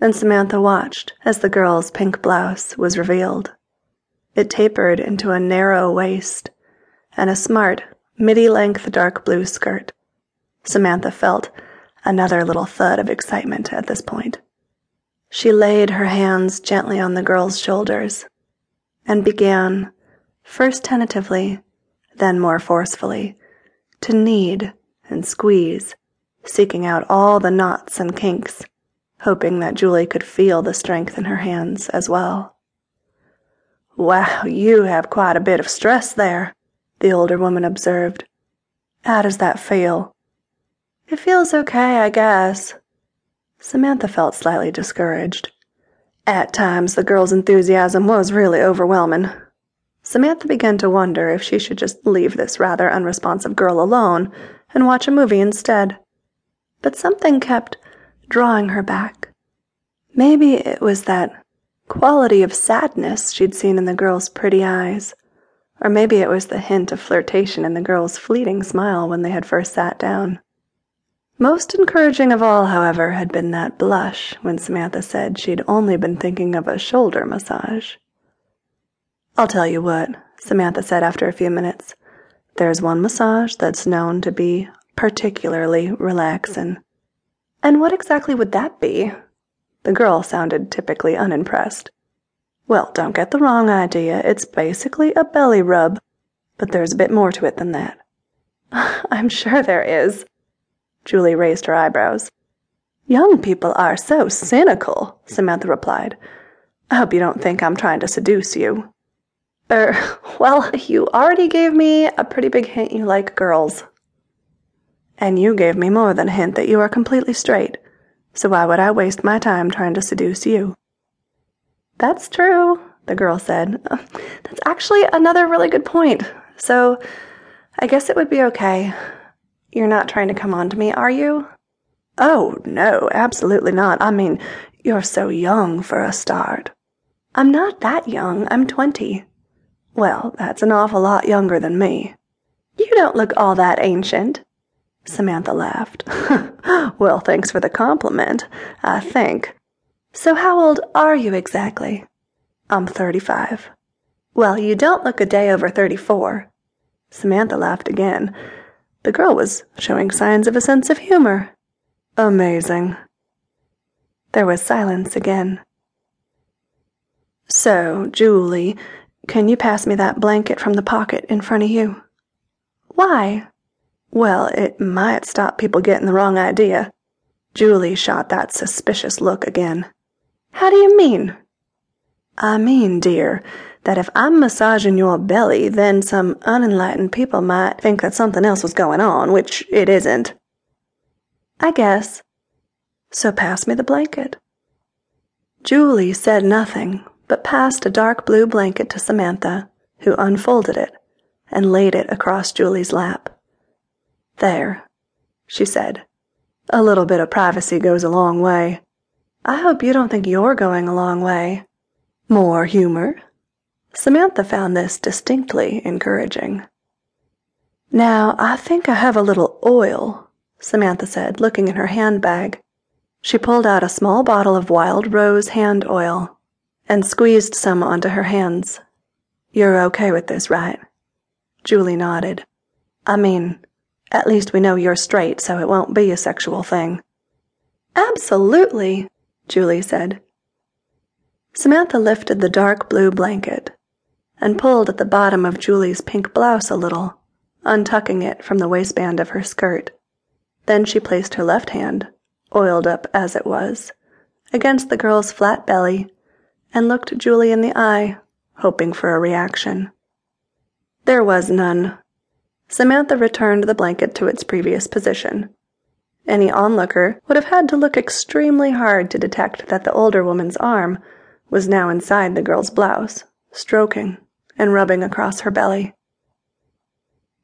and Samantha watched as the girl's pink blouse was revealed. It tapered into a narrow waist and a smart, midi length dark blue skirt. Samantha felt another little thud of excitement at this point. She laid her hands gently on the girl's shoulders and began, first tentatively, then more forcefully, to knead and squeeze, seeking out all the knots and kinks, hoping that Julie could feel the strength in her hands as well. Wow, you have quite a bit of stress there, the older woman observed. How does that feel? It feels okay, I guess. Samantha felt slightly discouraged. At times, the girl's enthusiasm was really overwhelming. Samantha began to wonder if she should just leave this rather unresponsive girl alone and watch a movie instead. But something kept drawing her back. Maybe it was that quality of sadness she'd seen in the girl's pretty eyes. Or maybe it was the hint of flirtation in the girl's fleeting smile when they had first sat down. Most encouraging of all, however, had been that blush when Samantha said she'd only been thinking of a shoulder massage. I'll tell you what, Samantha said after a few minutes. There's one massage that's known to be particularly relaxing. And what exactly would that be? The girl sounded typically unimpressed. Well, don't get the wrong idea. It's basically a belly rub, but there's a bit more to it than that. I'm sure there is. Julie raised her eyebrows. Young people are so cynical, Samantha replied. I hope you don't think I'm trying to seduce you. Er, well, you already gave me a pretty big hint you like girls. And you gave me more than a hint that you are completely straight, so why would I waste my time trying to seduce you? That's true, the girl said. That's actually another really good point. So, I guess it would be okay. You're not trying to come on to me, are you? Oh, no, absolutely not. I mean, you're so young for a start. I'm not that young. I'm twenty. Well, that's an awful lot younger than me. You don't look all that ancient. Samantha laughed. well, thanks for the compliment, I think. So, how old are you exactly? I'm 35. Well, you don't look a day over 34. Samantha laughed again. The girl was showing signs of a sense of humor. Amazing. There was silence again. So, Julie, can you pass me that blanket from the pocket in front of you? Why? Well, it might stop people getting the wrong idea. Julie shot that suspicious look again. How do you mean? I mean, dear, that if I'm massaging your belly, then some unenlightened people might think that something else was going on, which it isn't. I guess. So pass me the blanket. Julie said nothing, but passed a dark blue blanket to Samantha, who unfolded it and laid it across Julie's lap. There, she said. A little bit of privacy goes a long way. I hope you don't think you're going a long way. More humor? Samantha found this distinctly encouraging. Now, I think I have a little oil, Samantha said, looking in her handbag. She pulled out a small bottle of wild rose hand oil and squeezed some onto her hands. You're okay with this, right? Julie nodded. I mean, at least we know you're straight, so it won't be a sexual thing. Absolutely, Julie said. Samantha lifted the dark blue blanket and pulled at the bottom of Julie's pink blouse a little, untucking it from the waistband of her skirt. Then she placed her left hand, oiled up as it was, against the girl's flat belly and looked Julie in the eye, hoping for a reaction. There was none. Samantha returned the blanket to its previous position any onlooker would have had to look extremely hard to detect that the older woman's arm was now inside the girl's blouse, stroking and rubbing across her belly.